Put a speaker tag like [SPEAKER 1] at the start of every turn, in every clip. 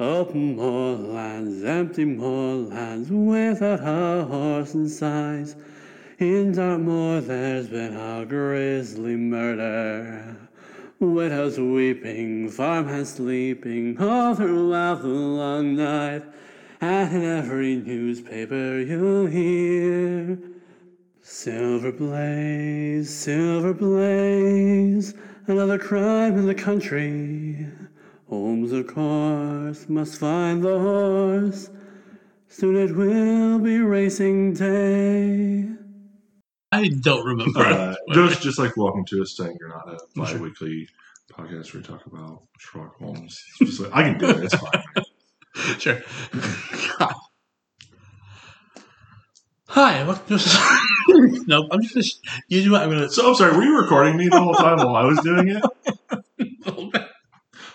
[SPEAKER 1] Open moorlands, empty moorlands, without a horse in sight. In Dartmoor there's been a grisly murder. Widows weeping, farmhands sleeping, all throughout the long night. And in every newspaper you'll hear Silver Blaze, Silver Blaze, another crime in the country. Holmes, of course, must find the horse. Soon it will be racing day.
[SPEAKER 2] I don't remember.
[SPEAKER 3] Uh, just, just like welcome to a Study in Granada a bi-weekly podcast where we talk about Sherlock Holmes. Just like- I can do it. It's fine.
[SPEAKER 2] sure. Hi, welcome to. nope, I'm just gonna. You do what I'm gonna.
[SPEAKER 3] So I'm sorry. Were you recording me the whole time while I was doing it?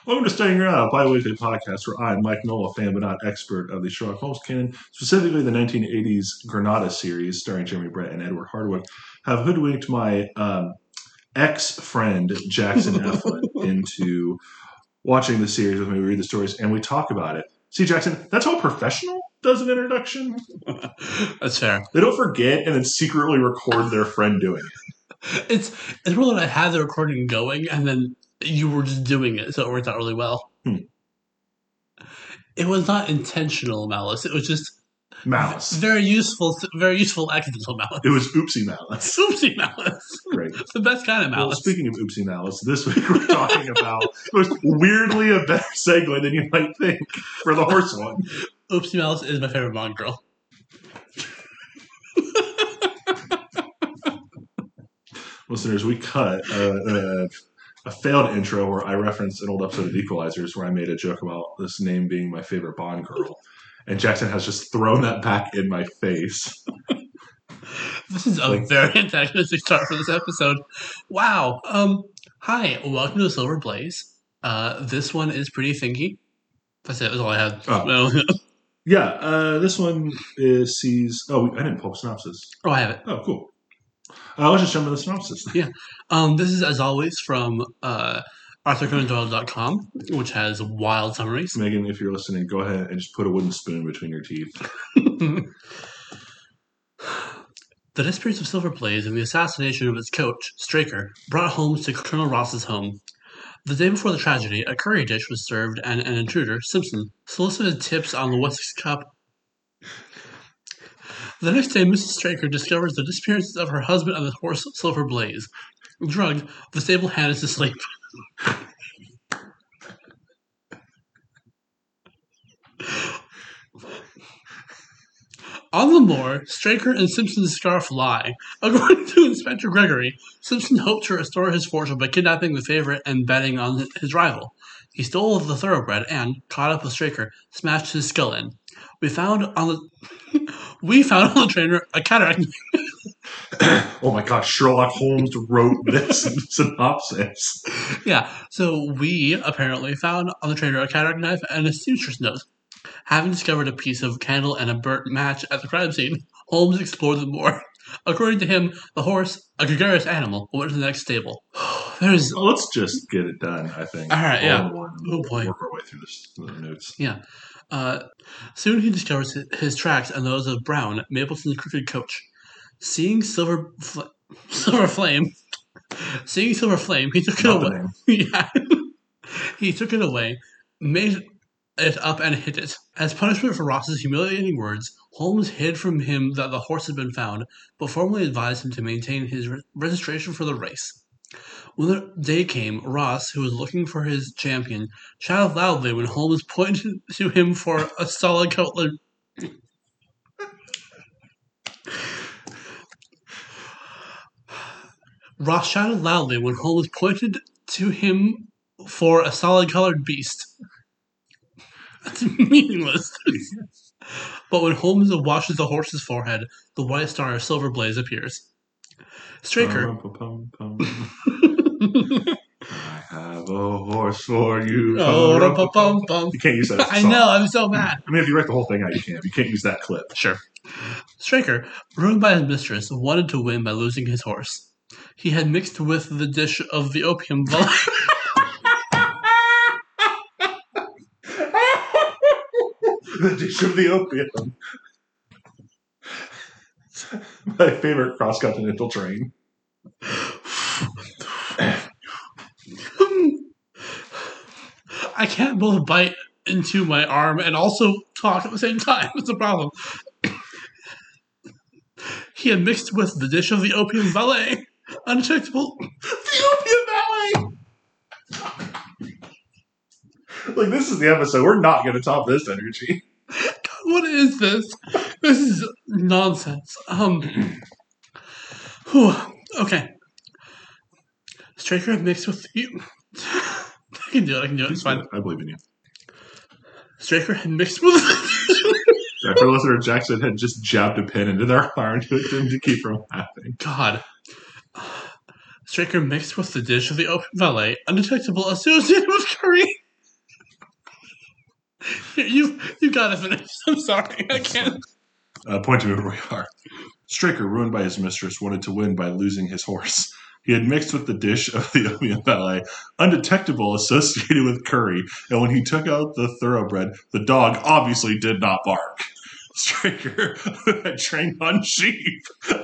[SPEAKER 3] Welcome to Study in Granada, a bi-weekly podcast where I, Mike Noel, fan but not expert of the Sherlock Holmes canon, specifically the 1980s Granada series starring Jeremy Brett and Edward Hardwicke, have hoodwinked my um, ex-friend Jackson Eflin into watching the series with me. We read the stories and we talk about it. See, Jackson, that's how a professional does an introduction.
[SPEAKER 2] That's fair.
[SPEAKER 3] They don't forget and then secretly record their friend doing it.
[SPEAKER 2] It's it's more that I had the recording going and then you were just doing it, so it worked out really well.
[SPEAKER 3] Hmm.
[SPEAKER 2] It was not intentional malice. It was just
[SPEAKER 3] Malice.
[SPEAKER 2] very useful, very useful accidental malice.
[SPEAKER 3] It was oopsie malice.
[SPEAKER 2] Oopsie malice.
[SPEAKER 3] Great.
[SPEAKER 2] It's the best kind of
[SPEAKER 3] Well,
[SPEAKER 2] malice.
[SPEAKER 3] speaking of oopsie malice, this week we're talking about it was weirdly a better segue than you might think for the horse one.
[SPEAKER 2] Oopsie malice is my favorite Bond girl.
[SPEAKER 3] Listeners, we cut a, a, a failed intro where I referenced an old episode of Equalizers where I made a joke about this name being my favorite Bond girl. And Jackson has just thrown that back in my face.
[SPEAKER 2] This is a very antagonistic start for this episode. Wow. Um. Hi, welcome to the Silver Blaze. Uh, this one is pretty thinky. That's it. That's all I had.
[SPEAKER 3] Oh.
[SPEAKER 2] Well,
[SPEAKER 3] Yeah, uh, this one is sees. Oh, I didn't pull synopsis.
[SPEAKER 2] oh, I have it.
[SPEAKER 3] Oh, cool. Uh, let's just jump into the synopsis.
[SPEAKER 2] Um, this is as always from uh, ArthurConanDoyle.com, which has wild summaries.
[SPEAKER 3] Megan, if you're listening, go ahead and just put a wooden spoon between your teeth.
[SPEAKER 2] the disappearance of Silver Blaze and the assassination of its coach, Straker, brought Holmes to Colonel Ross's home. The day before the tragedy, a curry dish was served and an intruder, Simpson, solicited tips on the Wessex Cup. The next day, Mrs. Straker discovers the disappearance of her husband and the horse Silver Blaze. Drugged, the stable hand is asleep. On the moor, Straker and Simpson's scarf lie. According to Inspector Gregory, Simpson hoped to restore his fortune by kidnapping the favorite and betting on his rival. He stole the thoroughbred and, caught up with Straker, smashed his skull in. We found on the we found on the trainer a cataract.
[SPEAKER 3] Oh my gosh, Sherlock Holmes wrote this synopsis.
[SPEAKER 2] yeah, so we apparently found on the trainer a cataract knife and a seamstress note. Having discovered a piece of candle and a burnt match at the crime scene, Holmes explored the more. According to him, the horse, a gregarious animal, went to the next stable. There's
[SPEAKER 3] Well, let's just get it done, I think.
[SPEAKER 2] All right, yeah.
[SPEAKER 3] in one.
[SPEAKER 2] Oh, boy.
[SPEAKER 3] Work our way through this, the notes.
[SPEAKER 2] Uh, soon he discovers his tracks and those of Brown, Mapleton's crooked coach. Seeing Silver Fl- Silver Flame, seeing Silver Flame, he took it
[SPEAKER 3] Not the
[SPEAKER 2] away. yeah, he took it away, made it up, and hid it. As punishment for Ross's humiliating words, Holmes hid from him that the horse had been found, but formally advised him to maintain his re- registration for the race. When the day came, Ross, who was looking for his champion, shouted loudly when Holmes pointed to him for a solid cutlet. Ross shouted loudly when Holmes pointed to him for a solid colored beast. That's meaningless. but when Holmes washes the horse's forehead, the white star of Silver Blaze appears. Straker.
[SPEAKER 3] Pum, pum, pum. I have a horse for you.
[SPEAKER 2] Oh.
[SPEAKER 3] You can't use that.
[SPEAKER 2] I know, I'm so mad.
[SPEAKER 3] I mean, if you write the whole thing out, you can't. You can't use that clip.
[SPEAKER 2] Sure. Straker, ruined by his mistress, wanted to win by losing his horse. He had mixed with the dish of the opium. vol-
[SPEAKER 3] the dish of the opium. My favorite cross continental train.
[SPEAKER 2] I can't both bite into my arm and also talk at the same time. It's a problem. he had mixed with the dish of the opium valet, undetectable.
[SPEAKER 3] The opium valet. Like this is the episode. We're not going to top this energy.
[SPEAKER 2] What is this? This is nonsense. Um. whew, okay. Straker mixed with you. I can do it. I can do it. It's fine.
[SPEAKER 3] I believe in you.
[SPEAKER 2] Straker had mixed with.
[SPEAKER 3] After listener Jackson had just jabbed a pin into their arm to, to keep from laughing.
[SPEAKER 2] God. Straker mixed with the dish of the open valet, undetectable, associated with curry. you you gotta finish. I'm sorry, I can't.
[SPEAKER 3] Uh, point to me where we are. Straker, ruined by his mistress, wanted to win by losing his horse. He had mixed with the dish of the opium valet, undetectable, associated with curry, and when he took out the thoroughbred, the dog obviously did not bark. Straker, who had trained on sheep,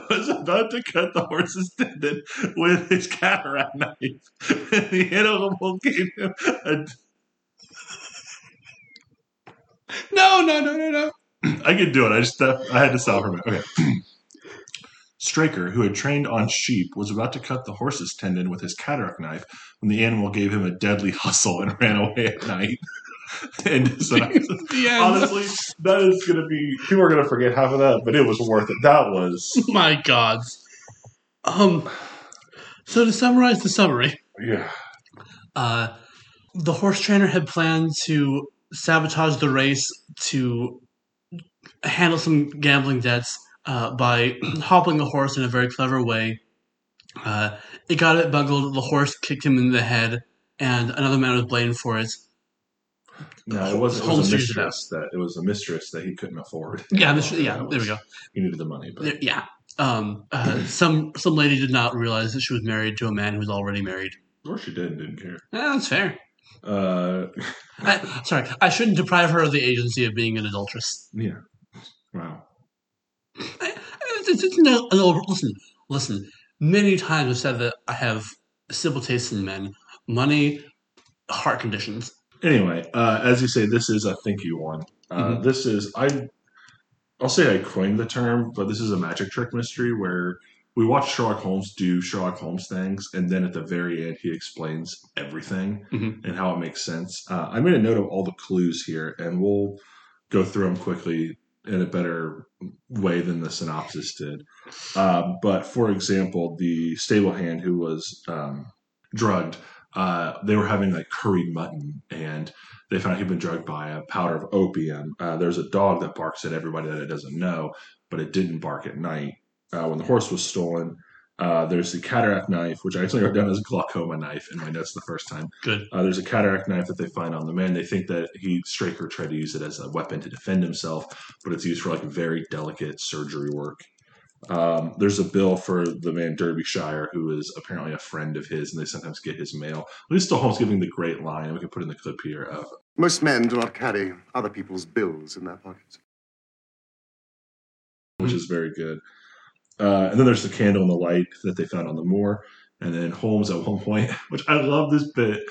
[SPEAKER 3] was about to cut the horse's tendon with his cataract knife. And the animal gave him a.
[SPEAKER 2] No, no, no, no, no.
[SPEAKER 3] I could do it. I just I had to stop for a minute. Okay. Straker, who had trained on sheep, was about to cut the horse's tendon with his cataract knife when the animal gave him a deadly hustle and ran away at night. and so, honestly, that is going to be people are going to forget half of that, but it was worth it. That was
[SPEAKER 2] My God. Um. So to summarize the summary,
[SPEAKER 3] yeah.
[SPEAKER 2] uh, the horse trainer had planned to sabotage the race to handle some gambling debts uh, by hobbling the horse in a very clever way. Uh, it got it bungled. The horse kicked him in the head, and another man was blamed for it.
[SPEAKER 3] No, it wasn't. It was a
[SPEAKER 2] figured it out.
[SPEAKER 3] mistress that it was a mistress that he couldn't afford.
[SPEAKER 2] Yeah, yeah.
[SPEAKER 3] That
[SPEAKER 2] There we go.
[SPEAKER 3] He needed the money, but
[SPEAKER 2] There- yeah. Um, uh, some some lady did not realize that she was married to a man who was already married.
[SPEAKER 3] or she did and didn't care.
[SPEAKER 2] Eh, that's fair.
[SPEAKER 3] Uh,
[SPEAKER 2] I, sorry, I shouldn't deprive her of the agency of being an adulteress.
[SPEAKER 3] yeah. Wow.
[SPEAKER 2] I, it's, it's no, no, listen, listen. Many times I've said that I have simple tastes in men: money, heart conditions.
[SPEAKER 3] Anyway, uh, as you say, this is a thank you one. Uh,
[SPEAKER 2] Mhm.
[SPEAKER 3] This is I. I'll say I coined the term, but this is a magic trick mystery where we watch Sherlock Holmes do Sherlock Holmes things, and then at the very end he explains everything
[SPEAKER 2] Mhm.
[SPEAKER 3] and how it makes sense. Uh, I made a note of all the clues here, and we'll go through them quickly in a better way than the synopsis did. Uh, but for example, the stable hand who was um, drugged, uh, they were having like curried mutton, and they found he'd been drugged by a powder of opium. Uh, there's a dog that barks at everybody that it doesn't know, but it didn't bark at night. Uh, when the horse was stolen, uh, there's the cataract knife, which I actually wrote down as a glaucoma knife in my notes the first time.
[SPEAKER 2] Good.
[SPEAKER 3] Uh, there's a cataract knife that they find on the man. They think that he Straker tried to use it as a weapon to defend himself, but it's used for like very delicate surgery work. Um, there's a bill for the man Darbyshire, who is apparently a friend of his, and they sometimes get his mail. Lucy Holmes giving the great line, and we can put in the clip here of
[SPEAKER 4] Most men do not carry other people's bills in their pockets.
[SPEAKER 3] which is very good. Uh, and then there's the candle and the light that they found on the moor. And then Holmes at one point, which I love this bit,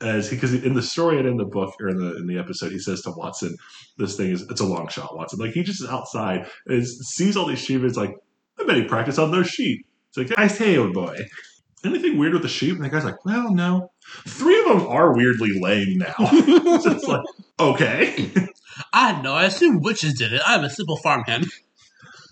[SPEAKER 3] as because in the story and in the book or in the in the episode, he says to Watson, "This thing is it's a long shot, Watson." Like he just is outside and sees all these sheep. It's like, I bet he practiced on those sheep. It's like, I say, old boy. Anything weird with the sheep? And the guy's like, well, no. Three of them are weirdly lame now. it's like, okay.
[SPEAKER 2] I know. I assume witches did it. I'm a simple farmhand.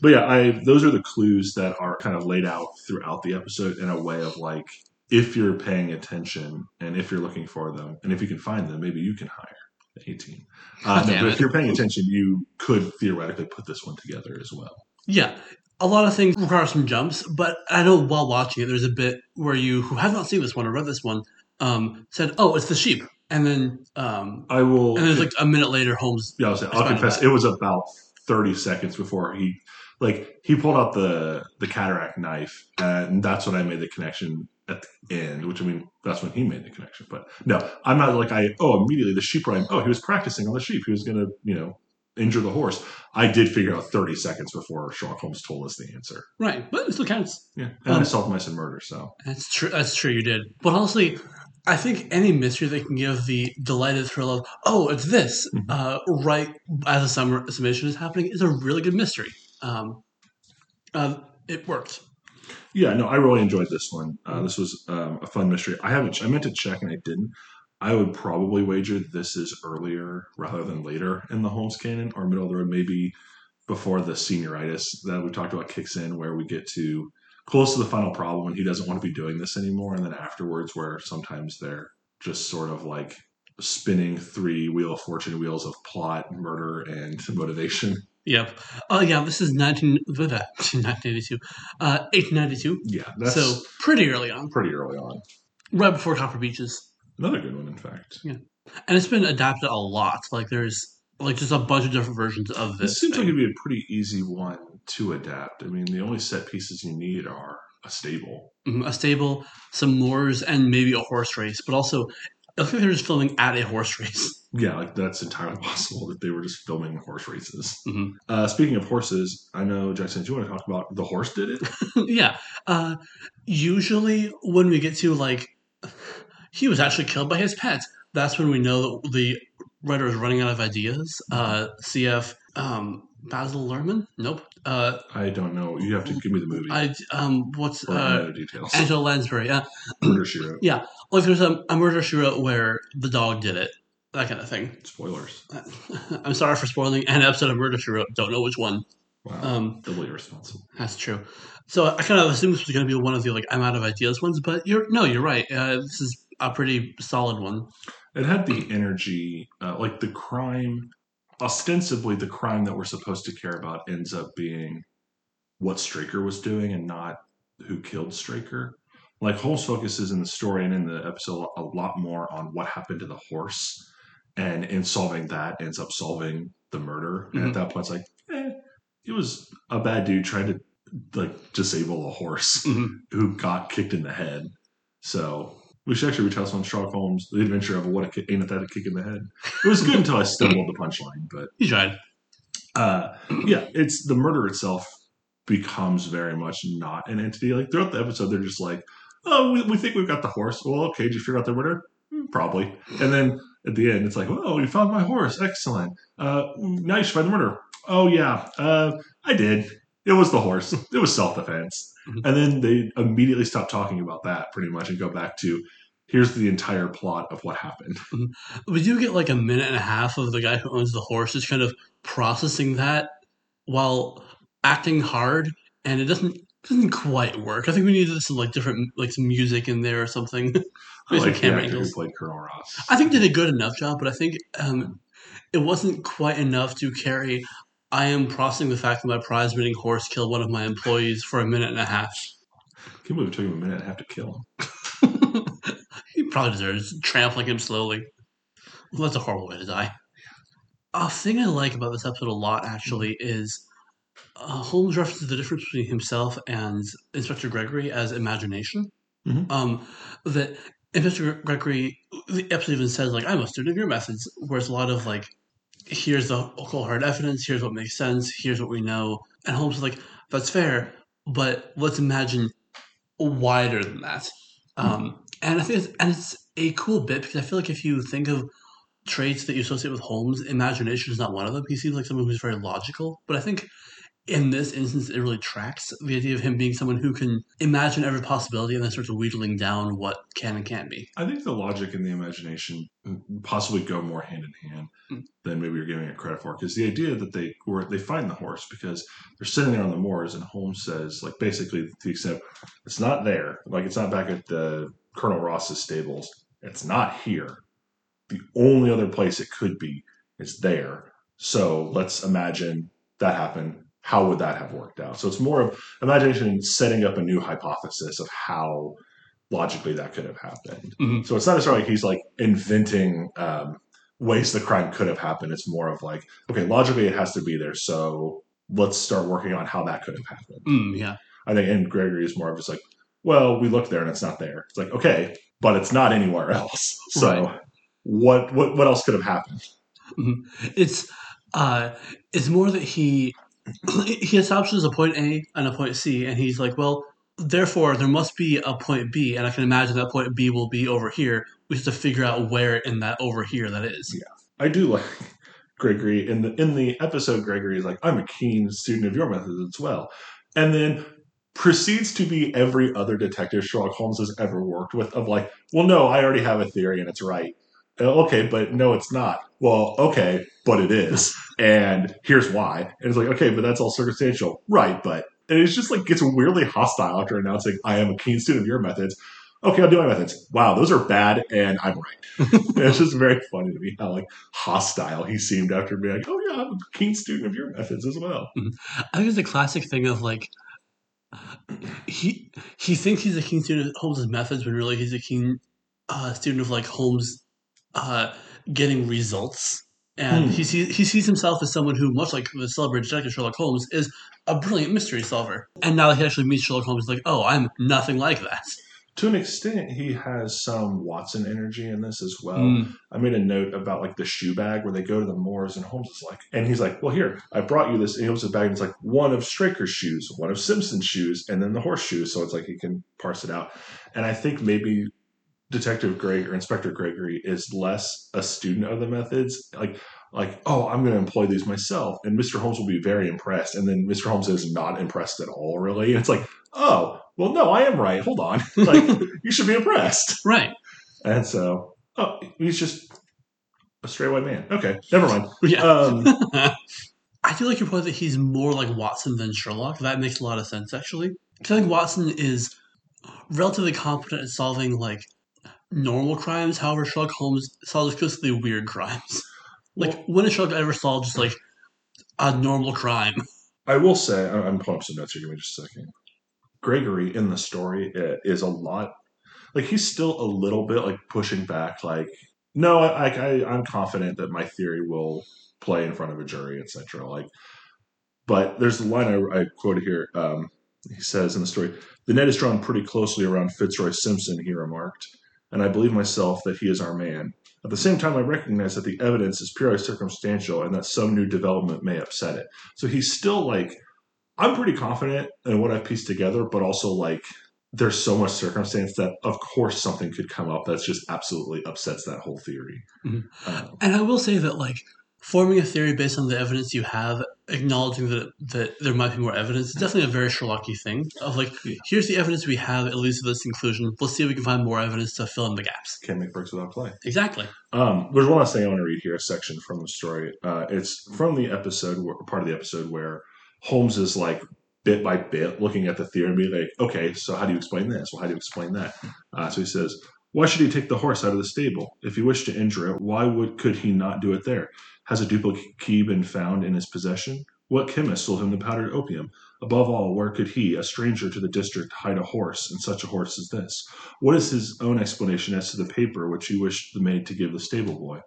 [SPEAKER 3] But yeah, I those are the clues that are kind of laid out throughout the episode in a way of like if you're paying attention and if you're looking for them and if you can find them, maybe you can hire the 18. Uh, no, but
[SPEAKER 2] it.
[SPEAKER 3] if you're paying attention, you could theoretically put this one together as well.
[SPEAKER 2] Yeah. A lot of things require some jumps, but I know while watching it, there's a bit where you, who have not seen this one or read this one, um, said, "Oh, it's the sheep," and then, um,
[SPEAKER 3] I will.
[SPEAKER 2] and then like a minute later, Holmes.
[SPEAKER 3] yeah, I'll, say, I'll confess, it was about 30 seconds before he, like, he pulled out the the cataract knife, and that's when I made the connection at the end. Which I mean, that's when he made the connection. But no, I'm not like I. Oh, immediately the sheep rhyme. Oh, he was practicing on the sheep. He was gonna, you know, injure the horse. I did figure out 30 seconds before Sherlock Holmes told us the answer.
[SPEAKER 2] Right, but it still counts.
[SPEAKER 3] Yeah, and I
[SPEAKER 2] Um,
[SPEAKER 3] solved mice and murder. So
[SPEAKER 2] That's true. That's true. You did. But honestly, I think any mystery that can give the delighted thrill of "oh, it's this,"
[SPEAKER 3] Mhm.
[SPEAKER 2] uh, right as a summer summation is happening, is a really good mystery. Um, uh, it worked.
[SPEAKER 3] yeah, no, I really enjoyed this one. Uh, this was um, a fun mystery. I haven't. I meant to check and I didn't. I would probably wager this is earlier rather than later in the Holmes canon, or middle of the road, maybe before the senioritis that we talked about kicks in, where we get to close to the final problem and he doesn't want to be doing this anymore, and then afterwards, where sometimes they're just sort of like spinning three wheel of fortune wheels of plot, murder, and motivation.
[SPEAKER 2] Yep. Oh yeah, this is 19, blah, blah, 1982, uh, 1892.
[SPEAKER 3] Yeah, that's
[SPEAKER 2] So pretty early on,
[SPEAKER 3] pretty early on.
[SPEAKER 2] right before Copper Beeches,
[SPEAKER 3] Another good one, in fact.
[SPEAKER 2] Yeah, and it's been adapted a lot. Like there's like just a bunch of different versions of
[SPEAKER 3] This
[SPEAKER 2] this.
[SPEAKER 3] seems like it'd be a pretty easy one to adapt. I mean, the only set pieces you need are a stable.
[SPEAKER 2] Mhm, a stable, some moors, and maybe a horse race. But also, I think they're just filming at a horse race.
[SPEAKER 3] Yeah, like that's entirely possible that they were just filming horse races.
[SPEAKER 2] Mhm.
[SPEAKER 3] Uh, speaking of horses, I know Jackson. Do you want to talk about the horse did it?
[SPEAKER 2] yeah. Uh, usually, when we get to like, he was actually killed by his pet. That's when we know that the writer is running out of ideas. Uh, CF um, Basil Lerman? Nope. Uh,
[SPEAKER 3] I don't know. You have to give me the movie
[SPEAKER 2] I um, what's
[SPEAKER 3] or
[SPEAKER 2] uh,
[SPEAKER 3] details.
[SPEAKER 2] Angela Lansbury? Uh,
[SPEAKER 3] Murder She Wrote.
[SPEAKER 2] Yeah, like there's a, a murder she wrote where the dog did it. That kind of thing.
[SPEAKER 3] Spoilers.
[SPEAKER 2] I'm sorry for spoiling an episode of Murder She Wrote. Don't know which one.
[SPEAKER 3] Wow.
[SPEAKER 2] Um,
[SPEAKER 3] Doubly irresponsible.
[SPEAKER 2] that's true. So I kind of assumed this was going to be one of the like I'm out of ideas ones, but you're no, you're right. Uh, this is a pretty solid one.
[SPEAKER 3] It had the energy, uh, like the crime. Ostensibly, the crime that we're supposed to care about ends up being what Straker was doing and not who killed Straker. Like Holmes focuses in the story and in the episode a lot more on what happened to the horse, and in solving that, ends up solving the murder. And
[SPEAKER 2] Mhm.
[SPEAKER 3] at that point, it's like, eh, it was a bad dude trying to like disable a horse
[SPEAKER 2] Mhm.
[SPEAKER 3] who got kicked in the head. So we should actually retell this one Sherlock Holmes, The Adventure of What a Kick, Ain't That a Kick in the Head. It was good until I stumbled the punchline, but
[SPEAKER 2] You tried.
[SPEAKER 3] uh, yeah, it's the murder itself becomes very much not an entity. Like throughout the episode, they're just like, "Oh, we, we think we've got the horse. Well, okay, did you figure out the murder? "Hmm, Probably." And then at the end, it's like, "Oh, you found my horse. Excellent. Uh, now you should find the murderer." Oh yeah, uh, I did. It was the horse. It was self defense.
[SPEAKER 2] Mhm.
[SPEAKER 3] And then they immediately stop talking about that pretty much and go back to here's the entire plot of what happened.
[SPEAKER 2] We do get like a minute and a half of the guy who owns the horse just kind of processing that while acting hard, and it doesn't doesn't quite work. I think we needed some like different like some music in there or something.
[SPEAKER 3] I like the
[SPEAKER 2] camera
[SPEAKER 3] actor who
[SPEAKER 2] angles.
[SPEAKER 3] played Colonel Ross.
[SPEAKER 2] I think they did a good enough job, but I think um, it wasn't quite enough to carry. I am processing the fact that my prize winning horse killed one of my employees for a minute and a half.
[SPEAKER 3] can't believe it took him a minute and a half to kill him.
[SPEAKER 2] he probably deserves trampling him slowly. Well, that's a horrible way to die. A thing I like about this episode a lot, actually, is uh, Holmes references the difference between himself and Inspector Gregory as imagination.
[SPEAKER 3] Mhm.
[SPEAKER 2] Um, that Inspector Gregory, the episode even says, like, I'm a student of your methods, whereas a lot of, like, here's the cold hard evidence, here's what makes sense, here's what we know. And Holmes is like, that's fair, but let's imagine wider than that. Um, and I think it's, and it's a cool bit because I feel like if you think of traits that you associate with Holmes, imagination is not one of them. He seems like someone who's very logical, but I think in this instance, it really tracks the idea of him being someone who can imagine every possibility and then starts wheedling down what can and can't be.
[SPEAKER 3] I think the logic and the imagination possibly go more hand in hand
[SPEAKER 2] Mm.
[SPEAKER 3] than maybe you're giving it credit for. Because the idea that they were they find the horse because they're sitting there on the moors, and Holmes says like basically to the extent it's not there, like it's not back at the Colonel Ross's stables. It's not here. The only other place it could be is there. So let's imagine that happened. How would that have worked out? So it's more of imagination setting up a new hypothesis of how logically that could have happened.
[SPEAKER 2] Mhm.
[SPEAKER 3] So it's not necessarily like he's like inventing um, ways the crime could have happened. It's more of like, okay, logically it has to be there. So let's start working on how that could have happened.
[SPEAKER 2] Mm, yeah.
[SPEAKER 3] I think, and Gregory is more of just like, well, we looked there and it's not there. It's like, okay, but it's not anywhere else. So
[SPEAKER 2] Right.
[SPEAKER 3] what, what, what else could have happened?
[SPEAKER 2] It's uh, it's more that he he establishes a point A and a point C, and he's like, well, therefore there must be a point B, and I can imagine that point B will be over here. We have to figure out where in that over here that is.
[SPEAKER 3] Yeah, I do like Gregory in the in the episode. Gregory is like, "I'm a keen student of your methods as well," and then proceeds to be every other detective Sherlock Holmes has ever worked with. Of like, "Well, no, I already have a theory and it's right." Uh, Okay, but no, it's not. Well, okay, but it is, and here's why. And it's like, okay, but that's all circumstantial, right? But and it's just like gets weirdly hostile after announcing, "I am a keen student of your methods." Okay, I'll do my methods. Wow, those are bad, and I'm right. it's just very funny to me how like hostile he seemed after being like, "Oh yeah, I'm a keen student of your methods as well."
[SPEAKER 2] I think it's a classic thing of like he he thinks he's a keen student of Holmes' methods when really he's a keen uh, student of like Holmes uh, getting results. And
[SPEAKER 3] Hmm.
[SPEAKER 2] he sees he sees himself as someone who, much like the celebrated detective Sherlock Holmes, is a brilliant mystery solver. And now that he actually meets Sherlock Holmes, he's like, oh, I'm nothing like that.
[SPEAKER 3] To an extent, he has some Watson energy in this as well.
[SPEAKER 2] Mm.
[SPEAKER 3] I made a note about like the shoe bag where they go to the moors and Holmes is like, and he's like, well, here, I brought you this. And he opens the bag and it's like one of Straker's shoes, one of Simpson's shoes, and then the horseshoe. So it's like he can parse it out. And I think maybe Detective Greg or Inspector Gregory is less a student of the methods. Like, like, oh, I'm going to employ these myself. And Mr. Holmes will be very impressed. And then Mr. Holmes is not impressed at all, really. And it's like, oh, well, no, I am right. Hold on. like, you should be impressed.
[SPEAKER 2] Right.
[SPEAKER 3] And so, oh, he's just a straight white man. Okay, never mind.
[SPEAKER 2] Yeah.
[SPEAKER 3] Um,
[SPEAKER 2] I feel like your point that he's more like Watson than Sherlock. That makes a lot of sense, actually. I think Watson is relatively competent at solving like normal crimes. However, Sherlock Holmes solves explicitly weird crimes. Like when has Sherlock ever solved just like a normal crime?
[SPEAKER 3] I will say, I- I'm pulling up some notes here. Give me just a second. Gregory in the story is a lot like he's still a little bit like pushing back. Like, no, I, I I'm confident that my theory will play in front of a jury, etc. Like, but there's a line I, I quoted here. Um, he says in the story, "The net is drawn pretty closely around Fitzroy Simpson," he remarked, "and I believe myself that he is our man. At the same time, I recognize that the evidence is purely circumstantial and that some new development may upset it." So he's still like, I'm pretty confident in what I've pieced together, but also like there's so much circumstance that of course something could come up that's just absolutely upsets that whole theory.
[SPEAKER 2] Mhm.
[SPEAKER 3] Um,
[SPEAKER 2] And I will say that like forming a theory based on the evidence you have, acknowledging that that there might be more evidence, is definitely a very Sherlocky thing. Of like,
[SPEAKER 3] Yeah.
[SPEAKER 2] here's the evidence we have, at least to this conclusion. Let's see if we can find more evidence to fill in the gaps.
[SPEAKER 3] can't make bricks without clay.
[SPEAKER 2] Exactly.
[SPEAKER 3] Um, there's one last thing I want to read here, a section from the story. Uh, it's from the episode, where, part of the episode where Holmes is like bit by bit looking at the theory and being like, okay, so how do you explain this? Well, how do you explain that? Uh, so he says, why should he take the horse out of the stable? If he wished to injure it, why would could he not do it there? Has a duplicate key been found in his possession? What chemist sold him the powdered opium? Above all, where could he, a stranger to the district, hide a horse, and such a horse as this? What is his own explanation as to the paper which he wished the maid to give the stable boy?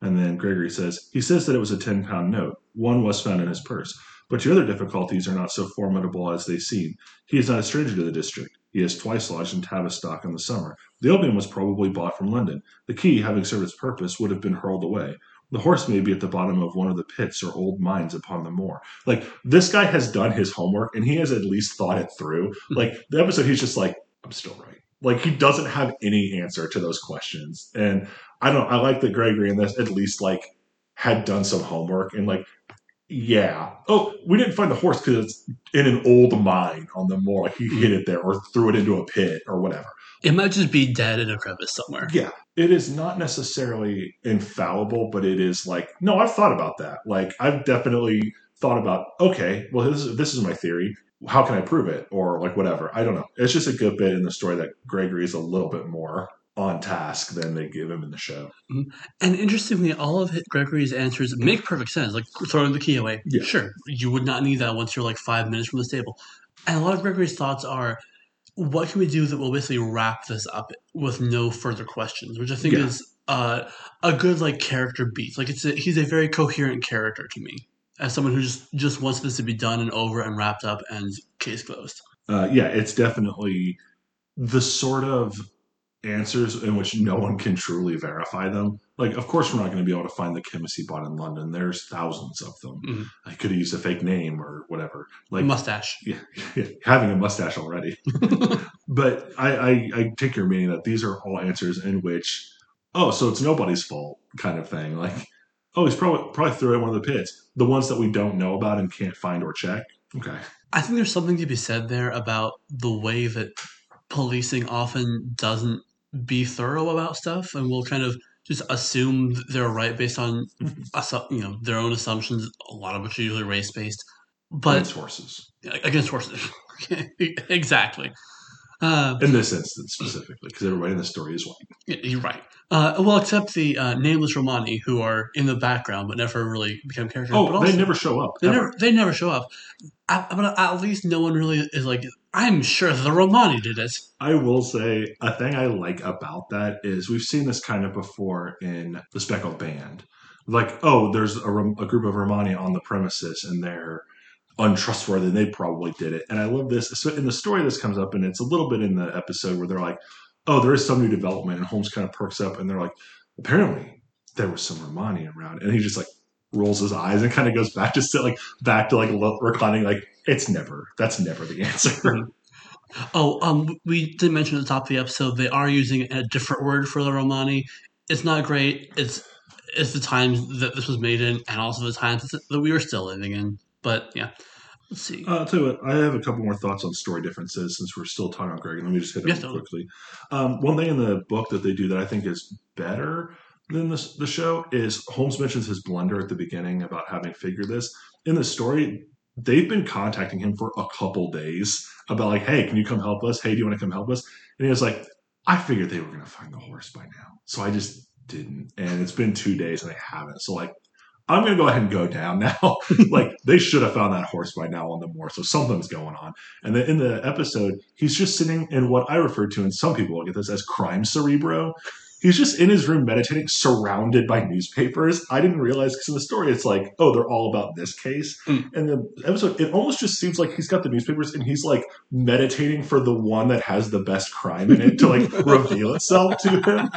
[SPEAKER 3] And then Gregory says, he says that it was a 10 pound note. One was found in his purse. But your other difficulties are not so formidable as they seem. He is not a stranger to the district. He has twice lodged in Tavistock in the summer. The opium was probably bought from London. The key, having served its purpose, would have been hurled away. The horse may be at the bottom of one of the pits or old mines upon the moor. Like, this guy has done his homework and he has at least thought it through. Like, the episode, he's just like, I'm still right. Like, he doesn't have any answer to those questions. And I don't, I like that Gregory in this at least, like, had done some homework and, like, yeah. Oh, we didn't find the horse because it's in an old mine on the moor. Like he mm-hmm. hid it there or threw it into a pit or whatever.
[SPEAKER 2] It might just be dead in a crevice somewhere.
[SPEAKER 3] Yeah. It is not necessarily infallible, but it is like, no, I've thought about that. Like I've definitely thought about, okay, well, this is, this is my theory. How can I prove it? Or like whatever. I don't know. It's just a good bit in the story that Gregory is a little bit more on task than they give him in the show.
[SPEAKER 2] And interestingly, all of Gregory's answers make perfect sense. Like throwing the key away.
[SPEAKER 3] Yeah.
[SPEAKER 2] Sure, you would not need that once you're like five minutes from the stable. And a lot of Gregory's thoughts are, what can we do that will basically wrap this up with no further questions? Which I think
[SPEAKER 3] Yeah.
[SPEAKER 2] is uh, a good like character beat. Like it's a, he's a very coherent character to me, as someone who just just wants this to be done and over and wrapped up and case closed.
[SPEAKER 3] uh, yeah, it's definitely the sort of answers in which no one can truly verify them. Like, of course, we're not going to be able to find the chemist he bought in London. There's thousands of them.
[SPEAKER 2] Mhm.
[SPEAKER 3] I could have used a fake name or whatever. Like,
[SPEAKER 2] mustache.
[SPEAKER 3] yeah, having a mustache already. but I, I, I take your meaning that these are all answers in which, oh, so it's nobody's fault kind of thing. Like, oh, he's probably probably threw it in one of the pits. The ones that we don't know about and can't find or check. Okay.
[SPEAKER 2] I think there's something to be said there about the way that policing often doesn't be thorough about stuff, and will kind of just assume they're right based on assu- you know their own assumptions. A lot of which are usually race based,
[SPEAKER 3] But against horses
[SPEAKER 2] against horses. exactly. Uh,
[SPEAKER 3] in this instance specifically, because everybody in the story is white.
[SPEAKER 2] You're right. Uh, well, except the uh, nameless Romani, who are in the background but never really become characters.
[SPEAKER 3] Oh,
[SPEAKER 2] but also,
[SPEAKER 3] they never show up.
[SPEAKER 2] they
[SPEAKER 3] ever.
[SPEAKER 2] never they never show up. I, but at least no one really is like. I'm sure the Romani did it.
[SPEAKER 3] I will say a thing I like about that is we've seen this kind of before in the Speckled Band. Like, oh, there's a, a group of Romani on the premises and they're untrustworthy. and They probably did it. And I love this. So in the story, this comes up, and it's a little bit in the episode where they're like, oh, there is some new development. And Holmes kind of perks up and they're like, apparently there was some Romani around. And he just like rolls his eyes and kind of goes back to sit like back to like reclining like it's never that's never the answer
[SPEAKER 2] Oh, um, we did mention at the top of the episode they are using a different word for the Romani. It's not great. It's it's the times that this was made in, and also the times that we were still living in. But yeah, let's see.
[SPEAKER 3] Uh, I'll tell you what, I have a couple more thoughts on story differences since we're still talking about Greg. and Let me just hit
[SPEAKER 2] Yes,
[SPEAKER 3] real quickly. Um, one thing in the book that they do that I think is better than this, the show is Holmes mentions his blunder at the beginning about having figured this. In the story, they've been contacting him for a couple days about like, hey, can you come help us? Hey, do you want to come help us? And he was like, I figured they were going to find the horse by now, so I just didn't. And it's been two days and they haven't. So like, I'm going to go ahead and go down now. like they should have found that horse by now on the moor. So something's going on. And then in the episode, he's just sitting in what I refer to, and some people will get this as crime cerebro. He's just in his room meditating, surrounded by newspapers. I didn't realize because in the story it's like, oh, they're all about this case.
[SPEAKER 2] Mm.
[SPEAKER 3] And the episode, it almost just seems like he's got the newspapers and he's like meditating for the one that has the best crime in it to like reveal itself to him.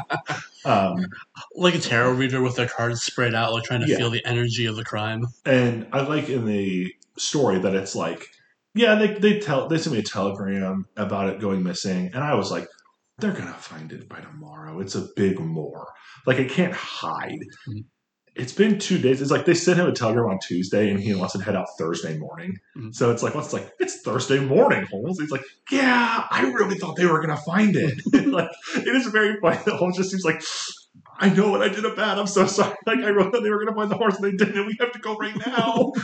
[SPEAKER 3] Um,
[SPEAKER 2] like a tarot reader with their cards spread out, like trying to
[SPEAKER 3] Yeah.
[SPEAKER 2] feel the energy of the crime.
[SPEAKER 3] And I like in the story that it's like, yeah, they they tell they sent me a telegram about it going missing, and I was like, they're gonna find it by tomorrow. It's a big moor, like it can't hide. It's been two days. It's like they sent him a telegram on Tuesday, and he wants to head out Thursday morning.
[SPEAKER 2] Mhm.
[SPEAKER 3] So it's like, what's like? It's Thursday morning, Holmes. He's like, yeah, I really thought they were gonna find it. like it is very funny. that Holmes just seems like. I know what I did a bad. I'm so sorry. Like I wrote that they were going to find the horse and they didn't. and We have to go right now.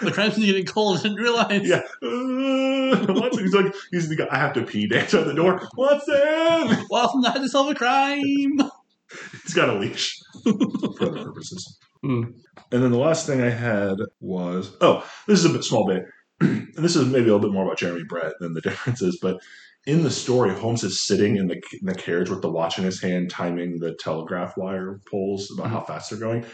[SPEAKER 2] The crime crime's getting cold. I didn't realize.
[SPEAKER 3] Yeah. Uh, what's he's like? He's the guy. I have to pee. Dance at the door. What's in?
[SPEAKER 2] To How to Solve a Crime.
[SPEAKER 3] He's got a leash for other purposes.
[SPEAKER 2] Hmm.
[SPEAKER 3] And then the last thing I had was oh, this is a bit small bit, and this is maybe a little bit more about Jeremy Brett than the differences, but. In the story, Holmes is sitting in the, in the carriage with the watch in his hand, timing the telegraph wire poles about how fast they're going.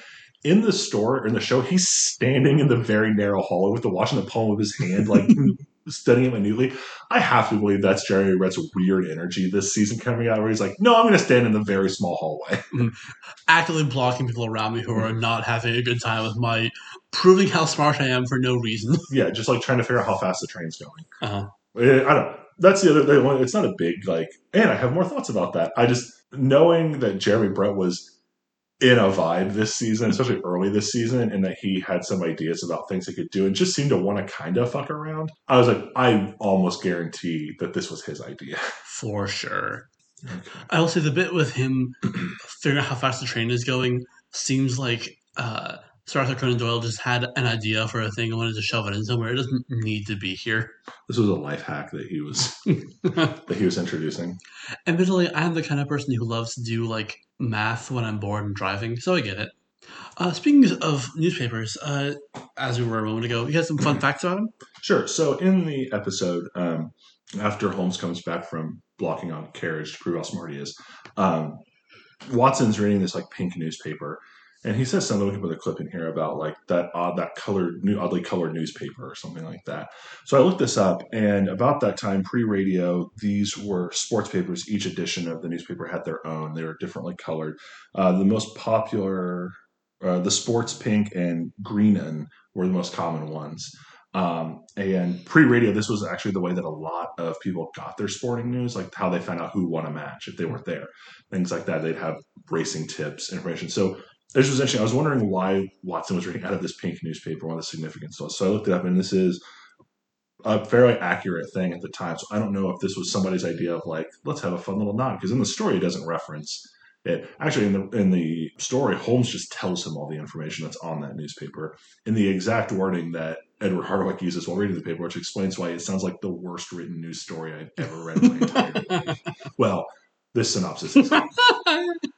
[SPEAKER 3] In the store, in the show, he's standing in the very narrow hallway with the watch in the palm of his hand, like studying it minutely. I have to believe that's Jeremy Brett's weird energy this season coming out, where he's like, "No, I'm going to stand in the very small hallway."
[SPEAKER 2] Actively blocking people around me who are not having a good time with my proving how smart I am for no reason.
[SPEAKER 3] yeah, just like trying to figure out how fast the train's going.
[SPEAKER 2] Uh-huh.
[SPEAKER 3] Eh, I don't. That's the other thing. It's not a big like, and I have more thoughts about that. I just knowing that Jeremy Brett was in a vibe this season, especially early this season, and that he had some ideas about things he could do and just seemed to want to kind of fuck around. I was like, I almost guarantee that this was his idea.
[SPEAKER 2] For sure.
[SPEAKER 3] Okay.
[SPEAKER 2] I will say the bit with him figuring out how fast the train is going seems like uh, Sir Arthur Conan Doyle just had an idea for a thing and wanted to shove it in somewhere. It doesn't need to be here.
[SPEAKER 3] This was a life hack that he was that he was introducing.
[SPEAKER 2] Admittedly, I'm the kind of person who loves to do like math when I'm bored and driving, so I get it. Uh, speaking of newspapers, uh, as we were a moment ago, you had some fun facts about them.
[SPEAKER 3] Sure. So in the episode, um, after Holmes comes back from blocking on carriage to prove how smart he is, um, Watson's reading this like pink newspaper, And he says something. We can put a clip in here about like that odd, that colored, new, oddly colored newspaper or something like that. So I looked this up, and about that time, pre-radio, these were sports papers. Each edition of the newspaper had their own. They were differently colored. Uh, the most popular, uh, the sports pink and green were the most common ones. Um, and pre-radio, this was actually the way that a lot of people got their sporting news, like how they found out who won a match if they weren't there, things like that. They'd have racing tips, information. So this was interesting. I was wondering why Watson was reading out of this pink newspaper, what the significance was. So I looked it up, and this is a fairly accurate thing at the time. So I don't know if this was somebody's idea of like, let's have a fun little nod, because in the story it doesn't reference it. Actually, in the in the story, Holmes just tells him all the information that's on that newspaper in the exact wording that Edward Hardwicke uses while reading the paper, which explains why it sounds like the worst written news story I've ever read in my entire life. Well, this synopsis is.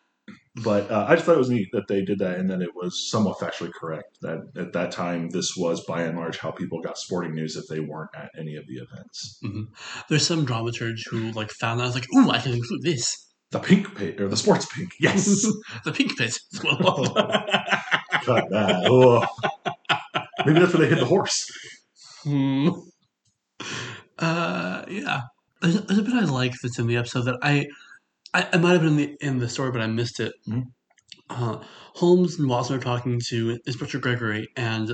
[SPEAKER 3] but uh, I just thought it was neat that they did that and that it was somewhat factually correct. That at that time, this was by and large how people got sporting news if they weren't at any of the events.
[SPEAKER 2] Mm-hmm. There's some dramaturge who like found was like, "Ooh, I can include this."
[SPEAKER 3] The pink pit or the sports pink, yes,
[SPEAKER 2] the pink pit.
[SPEAKER 3] Cut that. Oh. Maybe that's where they hit the horse.
[SPEAKER 2] Hmm. Uh, yeah. There's, there's, a bit I like that's in the episode that I I, I might have been in the in the story, but I missed it.
[SPEAKER 3] Mm-hmm.
[SPEAKER 2] Uh, Holmes and Watson are talking to Inspector Gregory, and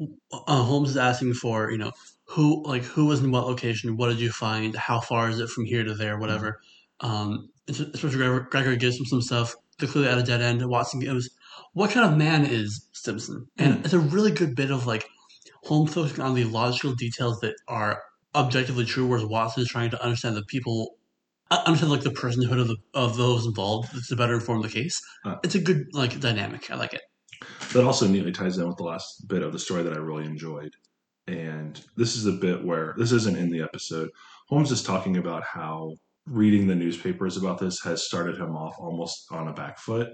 [SPEAKER 2] uh, Holmes is asking for you know who like who was in what location, what did you find, how far is it from here to there, whatever. Mm-hmm. Um, Inspector Gregory gives him some stuff. They're clearly at a dead end. Watson goes, "What kind of man is Simpson?" And mm-hmm. it's a really good bit of like Holmes focusing on the logical details that are objectively true, whereas Watson is trying to understand the people understand like the personhood of the of those involved to better inform the case. Uh, it's a good like dynamic. I like it.
[SPEAKER 3] That also neatly ties in with the last bit of the story that I really enjoyed. And this is the bit where this isn't in the episode. Holmes is talking about how reading the newspapers about this has started him off almost on a back foot.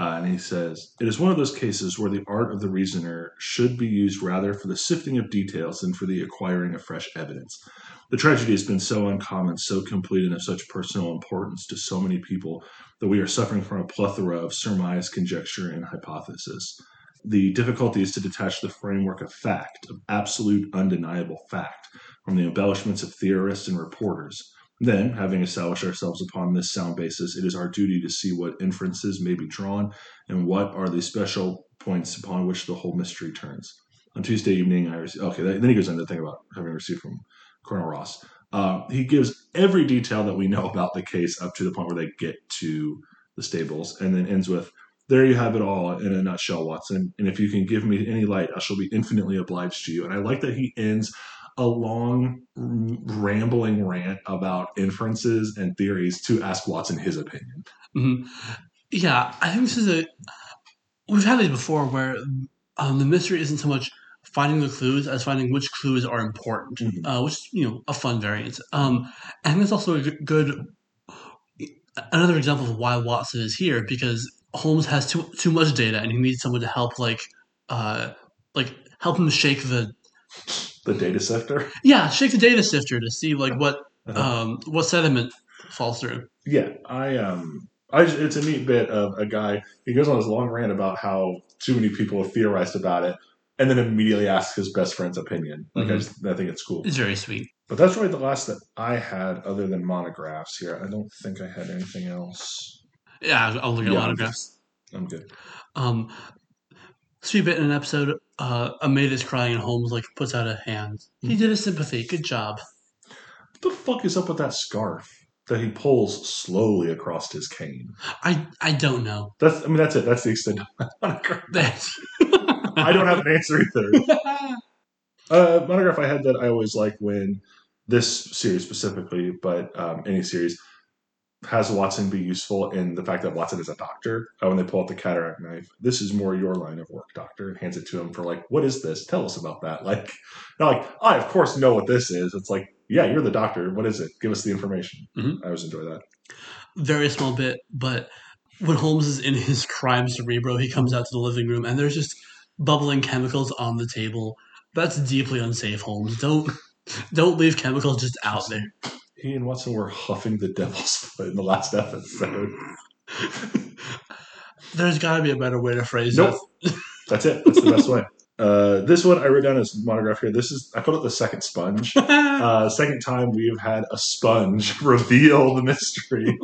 [SPEAKER 3] Uh, and he says, It is one of those cases where the art of the reasoner should be used rather for the sifting of details than for the acquiring of fresh evidence. The tragedy has been so uncommon, so complete, and of such personal importance to so many people that we are suffering from a plethora of surmise, conjecture, and hypothesis. The difficulty is to detach the framework of fact, of absolute, undeniable fact, from the embellishments of theorists and reporters. Then, having established ourselves upon this sound basis, it is our duty to see what inferences may be drawn and what are the special points upon which the whole mystery turns. On Tuesday evening, I received, okay, then he goes into the thing about having received from Colonel Ross. Uh, he gives every detail that we know about the case up to the point where they get to the stables, and then ends with, "There you have it all in a nutshell, Watson. And if you can give me any light, I shall be infinitely obliged to you." And I like that he ends a long, rambling rant about inferences and theories to ask Watson his opinion.
[SPEAKER 2] Mm-hmm. Yeah, I think this is a. We've had these before where um, the mystery isn't so much finding the clues as finding which clues are important, mm-hmm. uh, which is you know a fun variant. Um, and it's also a good another example of why Watson is here because Holmes has too too much data and he needs someone to help like uh like help him shake the
[SPEAKER 3] the data sifter.
[SPEAKER 2] Yeah, shake the data sifter to see like what uh-huh. um what sediment falls through.
[SPEAKER 3] Yeah, I um I just, it's a neat bit of a guy. He goes on this long rant about how too many people have theorized about it, and then immediately asks his best friend's opinion. Like mm-hmm. I just I think it's cool.
[SPEAKER 2] It's very sweet.
[SPEAKER 3] But that's really the last that I had, other than monographs. Here, I don't think I had anything else.
[SPEAKER 2] Yeah, I'll look at yeah, monographs.
[SPEAKER 3] I'm good.
[SPEAKER 2] Um, sweet bit in an episode. Uh, a maid is crying, and Holmes like puts out a hand. He did a sympathy. Good job.
[SPEAKER 3] What the fuck is up with that scarf? that he pulls slowly across his cane.
[SPEAKER 2] I I don't know.
[SPEAKER 3] That's I mean that's it. That's the extent of my monograph. That's I don't have an answer either. uh, monograph I had that I always like when this series specifically, but um, any series has Watson be useful in the fact that Watson is a doctor. Uh, when they pull out the cataract knife, this is more your line of work, doctor, and hands it to him for like, what is this? Tell us about that. Like, not like I of course know what this is. It's like, yeah, you're the doctor. What is it? Give us the information. Mm-hmm. I always enjoy that.
[SPEAKER 2] Very small bit, but when Holmes is in his crime cerebro, he comes out to the living room and there's just bubbling chemicals on the table. That's deeply unsafe, Holmes. Don't don't leave chemicals just out there.
[SPEAKER 3] He and Watson were huffing the devil's foot in the last episode.
[SPEAKER 2] There's got to be a better way to phrase
[SPEAKER 3] Nope. That's it. That's the best way. Uh, this one I wrote down as monograph here. This is I call it the second sponge. Uh, second time we have had a sponge reveal the mystery.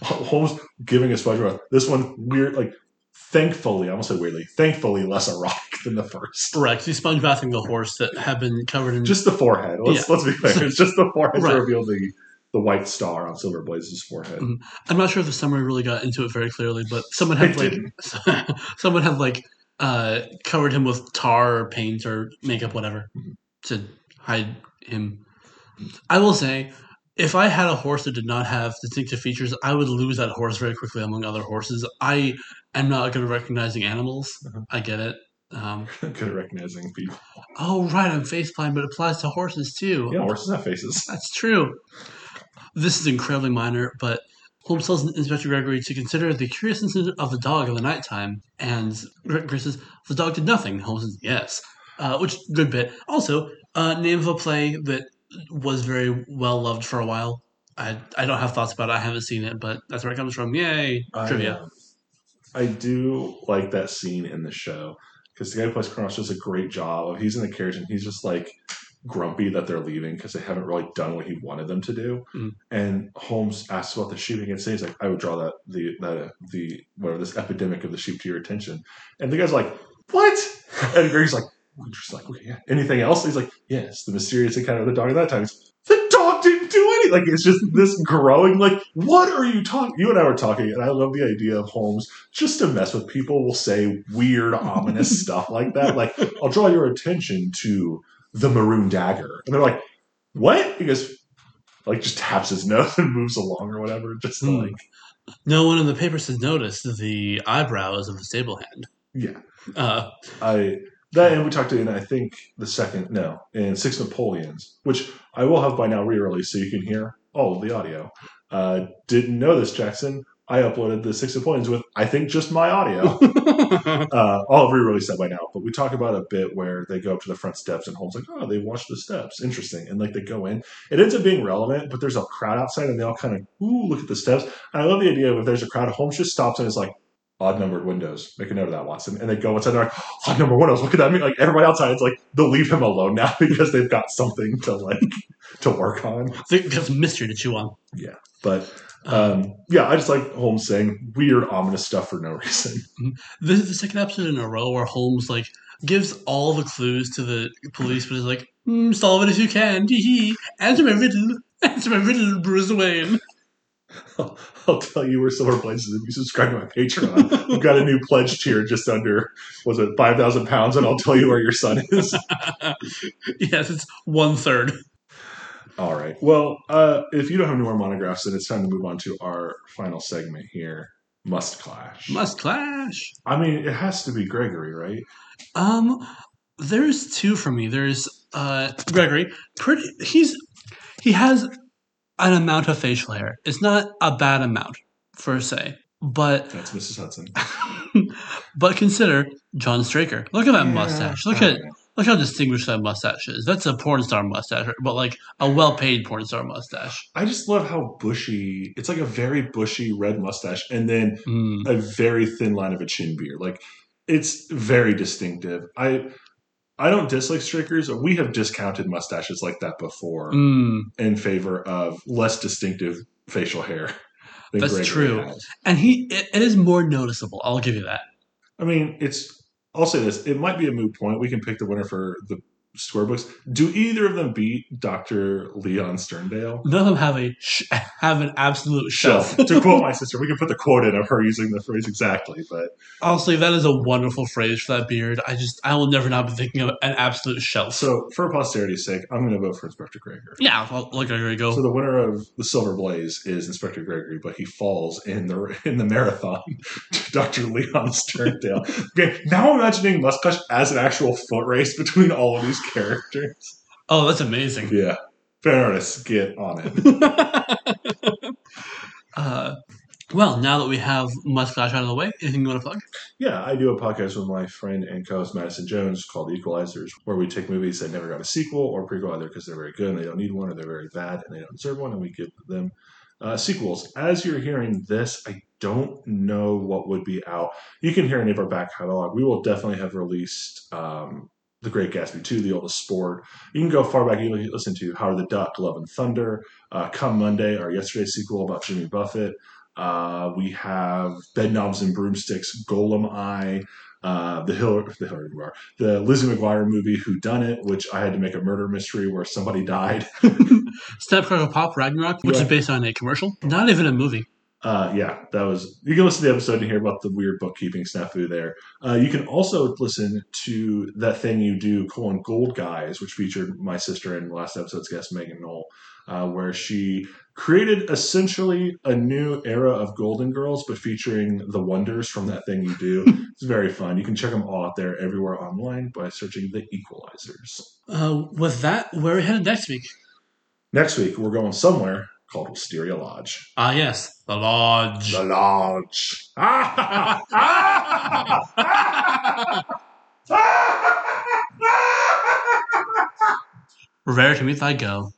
[SPEAKER 3] Holmes giving a sponge. This one weird, like thankfully, I almost say weirdly, thankfully less erotic than the first.
[SPEAKER 2] Right, He's sponge bathing the horse that had been covered in.
[SPEAKER 3] Just the forehead. Let's
[SPEAKER 2] Yeah.
[SPEAKER 3] let's be clear. It's just the forehead
[SPEAKER 2] Right.
[SPEAKER 3] to reveal the the white star on Silver Blaze's forehead.
[SPEAKER 2] Mhm. I'm not sure if the summary really got into it very clearly, but someone had like someone had like uh, covered him with tar or paint or makeup, whatever,
[SPEAKER 3] Mhm.
[SPEAKER 2] to hide him. I will say, if I had a horse that did not have distinctive features, I would lose that horse very quickly among other horses. I am not good at recognizing animals.
[SPEAKER 3] Mhm.
[SPEAKER 2] I get it. Um,
[SPEAKER 3] Good at recognizing people.
[SPEAKER 2] oh right, I'm face blind, but it applies to horses too.
[SPEAKER 3] Yeah, horses have faces.
[SPEAKER 2] That's true. This is incredibly minor, but Holmes tells Inspector Gregory to consider the curious incident of the dog in the nighttime, and Gregory says the dog did nothing. Holmes says yes, uh, which good bit. Also, uh, name of a play that was very well loved for a while. I I don't have thoughts about it. I haven't seen it, but that's where it comes from. Yay trivia.
[SPEAKER 3] uh, I do like that scene in the show because the guy who plays Colonel Ross does a great job of he's in the carriage and he's just like grumpy that they're leaving because they haven't really done what he wanted them to do.
[SPEAKER 2] Mhm.
[SPEAKER 3] And Holmes asks about the sheep and says like, I would draw that the the the whatever this epidemic of the sheep to your attention. And the guy's like, What? And Greg's like, we're just like, okay, yeah. Anything else? He's like, yes, the mysterious encounter of the dog at that time. The dog didn't do anything. Like it's just this growing. Like, what are you talking? You and I were talking, and I love the idea of Holmes just to mess with people. Will say weird, ominous stuff like that. Like, I'll draw your attention to the maroon dagger, and they're like, what? He goes, like, just taps his nose and moves along or whatever. Just
[SPEAKER 2] Hmm.
[SPEAKER 3] like,
[SPEAKER 2] No one in the papers has noticed the eyebrows of the stable hand.
[SPEAKER 3] yeah.
[SPEAKER 2] Uh,
[SPEAKER 3] I that and we talked to in I think the second no in Six Napoleons, which I will have by now re-released so you can hear all of the audio. Uh, didn't know this, Jackson. I uploaded the Six Napoleons with I think just my audio. uh, I'll have re-released that by now. But we talk about a bit where they go up to the front steps and Holmes like, oh, they watched the steps, interesting, and like they go in. It ends up being relevant, but there's a crowd outside and they all kind of ooh look at the steps. And I love the idea of if there's a crowd, Holmes just stops and is like. Odd numbered windows. Make a note of that, Watson. And they go inside. They're like, odd number windows. What could that mean? Like everybody outside, it's like they'll leave him alone now because they've got something to like to work on.
[SPEAKER 2] There's mystery to chew on. Yeah.
[SPEAKER 3] But um, yeah, I just like Holmes saying weird, ominous stuff for no reason.
[SPEAKER 2] This is the second episode in a row where Holmes like gives all the clues to the police, but is like, mm, "Solve it if you can." Hee hee. Answer my riddle. Answer my riddle, Bruce Wayne.
[SPEAKER 3] I'll, I'll tell you where Silver Blaze is if you subscribe to my Patreon. We've got a new pledge tier just under was it five thousand pounds, and I'll tell you where your son is.
[SPEAKER 2] yes, it's one third.
[SPEAKER 3] All right. Well, uh, if you don't have any more monographs, then it's time to move on to our final segment here. Must clash.
[SPEAKER 2] Must clash.
[SPEAKER 3] I mean, it has to be Gregory, right?
[SPEAKER 2] Um, there's two for me. There's uh Gregory. Pretty. He's he has an amount of facial hair. It's not a bad amount, per se, but
[SPEAKER 3] That's Mrs. Hudson.
[SPEAKER 2] but consider John Straker. Look at that
[SPEAKER 3] Yeah.
[SPEAKER 2] mustache. Look at look how distinguished that mustache is. That's a porn star mustache, but like a well-paid porn star mustache.
[SPEAKER 3] I just love how bushy. It's like a very bushy red mustache, and then
[SPEAKER 2] Mm.
[SPEAKER 3] a very thin line of a chin beard. Like it's very distinctive. I I don't dislike Straker's. We have discounted mustaches like that before
[SPEAKER 2] Mm.
[SPEAKER 3] in favor of less distinctive facial hair.
[SPEAKER 2] That's
[SPEAKER 3] Gregory
[SPEAKER 2] true.
[SPEAKER 3] has.
[SPEAKER 2] And he it, it is more noticeable. I'll give you that.
[SPEAKER 3] I mean, it's. I'll say this: it might be a moot point. We can pick the winner for the square books. Do either of them beat Doctor Leon Sterndale?
[SPEAKER 2] None of them have a sh- have an absolute
[SPEAKER 3] Shelf. to quote my sister, we can put the quote in of her using the phrase exactly, but
[SPEAKER 2] Honestly, that is a wonderful phrase for that beard. I just I will never not be thinking of an absolute shelf.
[SPEAKER 3] So, for posterity's sake, I'm going to vote for Inspector Gregory.
[SPEAKER 2] yeah, I'll let Gregory go.
[SPEAKER 3] So the winner of the Silver Blaze is Inspector Gregory, but he falls in the in the marathon to Dr. Leon Sterndale. Okay, now I'm imagining Mustache as an actual foot race between all of these characters.
[SPEAKER 2] oh, that's amazing.
[SPEAKER 3] Yeah, artists get on it.
[SPEAKER 2] uh, well, now that we have Mustache out of the way, anything you want to plug?
[SPEAKER 3] Yeah, I do a podcast with my friend and co-host Madison Jones called Sequelizers, where we take movies that never got a sequel or prequel either because they're very good and they don't need one, or they're very bad and they don't deserve one, and we give them Uh, sequels. As you're hearing this, I don't know what would be out. You can hear any of our back catalog. We will definitely have released um, The Great Gatsby 2, The Oldest Sport. You can go far back. You can listen to Howard the Duck, Love and Thunder. Uh, Come Monday, our yesterday sequel about Jimmy Buffett. Uh, we have Bed Knobs and Broomsticks, Golem Eye, uh, the Hillary, the Hillary McGuire, the Lizzie McGuire movie, Who Done It, which I had to make a murder mystery where somebody died.
[SPEAKER 2] Step Snapcrackle Pop Ragnarok, which
[SPEAKER 3] Yeah.
[SPEAKER 2] is based on a commercial, not even a movie.
[SPEAKER 3] Uh, yeah, that was. You can listen to the episode and hear about the weird bookkeeping snafu there. Uh, you can also listen to that thing you do, colon Gold Guys, which featured my sister in last episode's guest Megan Knoll, uh, where she created essentially a new era of Golden Girls, but featuring the wonders from that thing you do. it's very fun. You can check them all out there everywhere online by searching the Sequelizers.
[SPEAKER 2] Uh, with that, where are we headed next week?
[SPEAKER 3] Next week, we're going somewhere called Wisteria Lodge.
[SPEAKER 2] Ah, yes, the Lodge.
[SPEAKER 3] The Lodge.
[SPEAKER 2] Rare to meet thy go.